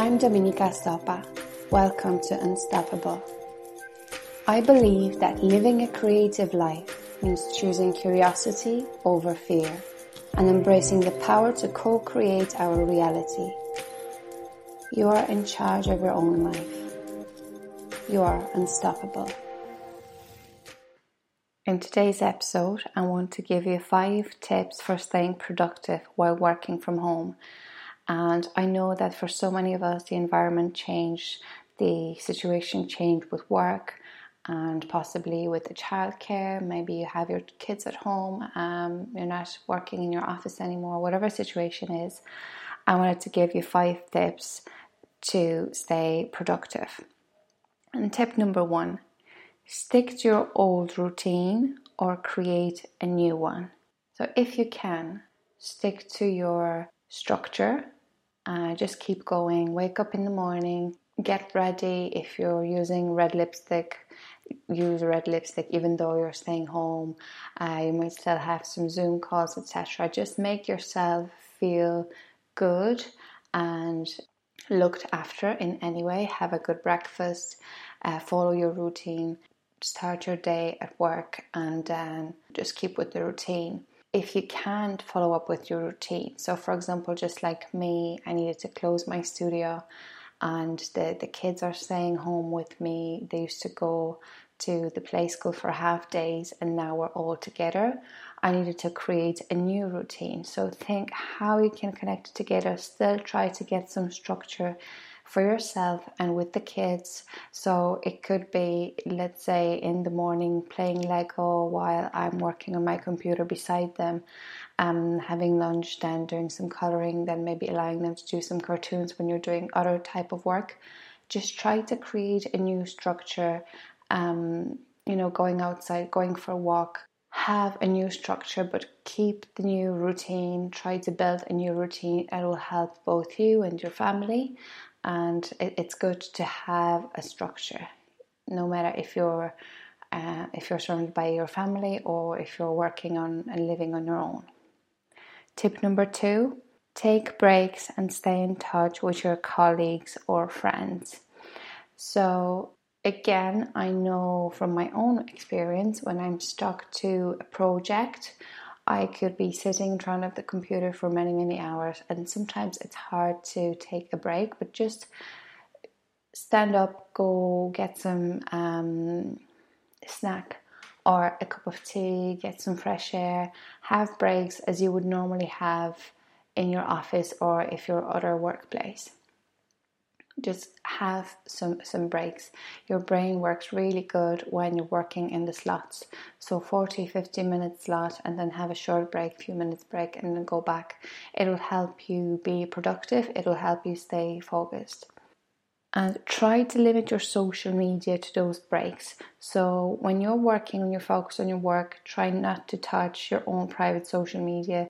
I'm Dominika Stopa. Welcome to Unstoppable. I believe that living a creative life means choosing curiosity over fear and embracing the power to co-create our reality. You are in charge of your own life. You are unstoppable. In today's episode, I want to give you five tips for staying productive while working from home and I know that for so many of us, the environment changed, the situation changed with work and possibly with the childcare. Maybe you have your kids at home, um, you're not working in your office anymore, whatever situation is. I wanted to give you five tips to stay productive. And tip number one stick to your old routine or create a new one. So, if you can, stick to your structure uh, just keep going. Wake up in the morning, get ready. If you're using red lipstick, use red lipstick even though you're staying home. Uh, you might still have some Zoom calls, etc. Just make yourself feel good and looked after in any way. Have a good breakfast, uh, follow your routine, start your day at work, and um, just keep with the routine if you can't follow up with your routine. So, for example, just like me, I needed to close my studio, and the, the kids are staying home with me. They used to go to the play school for half days, and now we're all together. I needed to create a new routine. So, think how you can connect together, still try to get some structure for yourself and with the kids. So it could be, let's say, in the morning playing Lego while I'm working on my computer beside them, um, having lunch, then doing some coloring, then maybe allowing them to do some cartoons when you're doing other type of work. Just try to create a new structure. Um, you know, going outside, going for a walk, have a new structure, but keep the new routine. Try to build a new routine. It will help both you and your family and it, it's good to have a structure no matter if you're uh, if you're surrounded by your family or if you're working on and living on your own. Tip number two take breaks and stay in touch with your colleagues or friends. So again i know from my own experience when i'm stuck to a project I could be sitting in front of the computer for many, many hours, and sometimes it's hard to take a break, but just stand up, go get some um, snack or a cup of tea, get some fresh air, have breaks as you would normally have in your office or if your other workplace just have some some breaks. Your brain works really good when you're working in the slots. So 40 50 minute slot and then have a short break few minutes break and then go back. It'll help you be productive. It'll help you stay focused. And try to limit your social media to those breaks. So when you're working and you're focused on your work try not to touch your own private social media.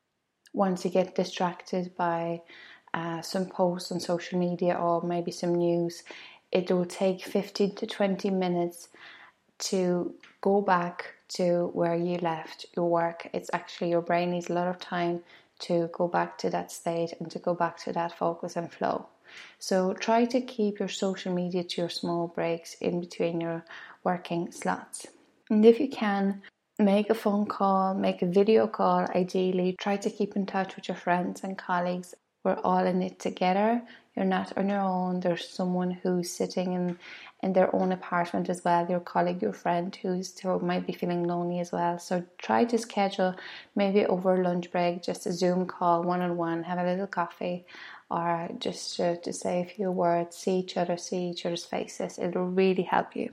Once you get distracted by uh, some posts on social media or maybe some news, it will take 15 to 20 minutes to go back to where you left your work. It's actually your brain needs a lot of time to go back to that state and to go back to that focus and flow. So try to keep your social media to your small breaks in between your working slots. And if you can, make a phone call, make a video call ideally. Try to keep in touch with your friends and colleagues we're all in it together. You're not on your own. There's someone who's sitting in in their own apartment as well, your colleague, your friend who's who might be feeling lonely as well. So try to schedule maybe over lunch break, just a Zoom call one on one, have a little coffee, or just to, to say a few words, see each other, see each other's faces. It'll really help you.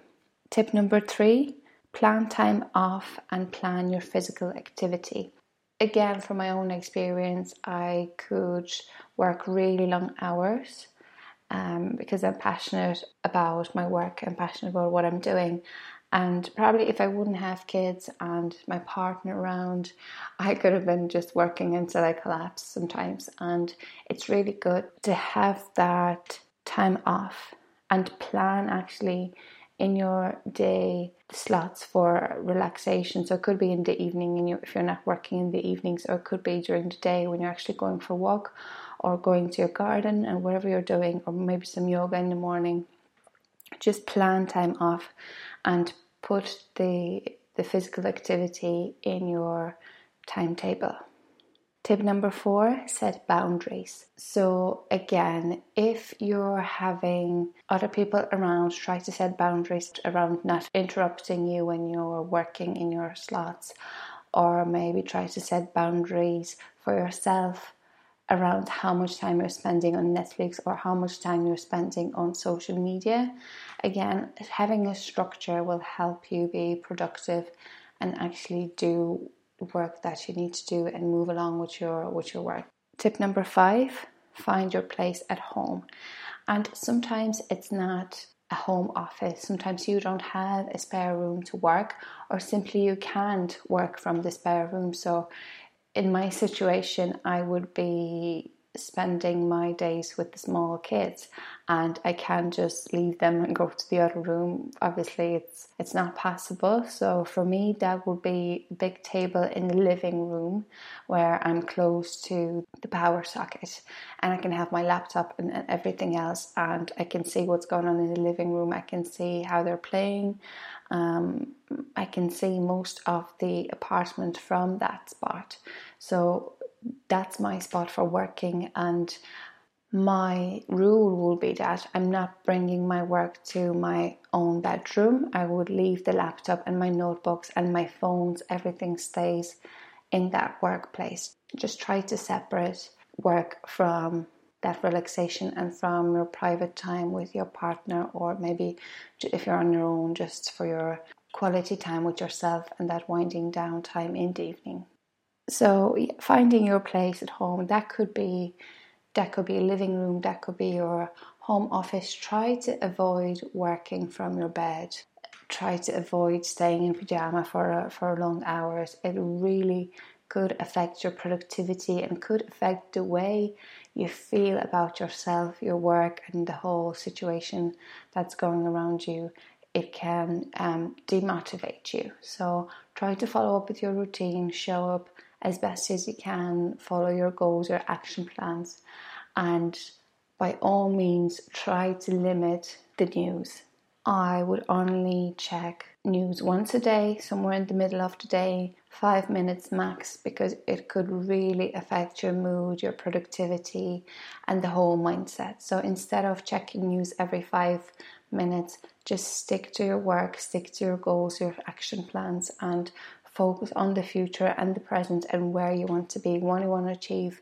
Tip number three plan time off and plan your physical activity again, from my own experience, I could work really long hours um, because I'm passionate about my work, I'm passionate about what I'm doing. And probably if I wouldn't have kids and my partner around, I could have been just working until I collapse sometimes. And it's really good to have that time off and plan actually in your day slots for relaxation. So it could be in the evening you, if you're not working in the evenings, or it could be during the day when you're actually going for a walk, or going to your garden and whatever you're doing, or maybe some yoga in the morning, just plan time off and put the the physical activity in your timetable. Tip number four set boundaries. So, again, if you're having other people around, try to set boundaries around not interrupting you when you're working in your slots, or maybe try to set boundaries for yourself around how much time you're spending on Netflix or how much time you're spending on social media. Again, having a structure will help you be productive and actually do work that you need to do and move along with your with your work. Tip number 5, find your place at home. And sometimes it's not a home office. Sometimes you don't have a spare room to work or simply you can't work from the spare room. So in my situation, I would be spending my days with the small kids and I can't just leave them and go to the other room. Obviously it's it's not possible. So for me that would be a big table in the living room where I'm close to the power socket and I can have my laptop and, and everything else and I can see what's going on in the living room. I can see how they're playing. Um, I can see most of the apartment from that spot. So that's my spot for working and my rule will be that I'm not bringing my work to my own bedroom. I would leave the laptop and my notebooks and my phones, everything stays in that workplace. Just try to separate work from that relaxation and from your private time with your partner, or maybe if you're on your own, just for your quality time with yourself and that winding down time in the evening. So finding your place at home that could be that could be a living room, that could be your home office. Try to avoid working from your bed. Try to avoid staying in pajama for for long hours. It really could affect your productivity and could affect the way you feel about yourself, your work, and the whole situation that's going around you. It can um, demotivate you. So try to follow up with your routine, show up as best as you can, follow your goals, your action plans, and by all means try to limit the news. I would only check news once a day, somewhere in the middle of the day, five minutes max, because it could really affect your mood, your productivity, and the whole mindset. So instead of checking news every five minutes, just stick to your work, stick to your goals, your action plans, and focus on the future and the present and where you want to be, what you want to achieve,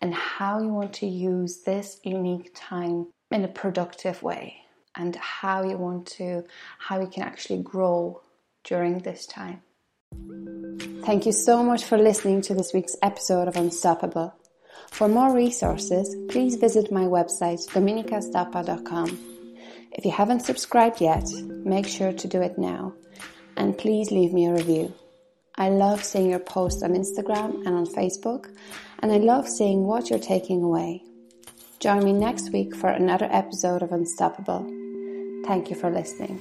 and how you want to use this unique time in a productive way, and how you want to, how you can actually grow during this time. Thank you so much for listening to this week's episode of Unstoppable. For more resources, please visit my website, dominikastopa.com. If you haven't subscribed yet, make sure to do it now. And please leave me a review. I love seeing your posts on Instagram and on Facebook, and I love seeing what you're taking away. Join me next week for another episode of Unstoppable. Thank you for listening.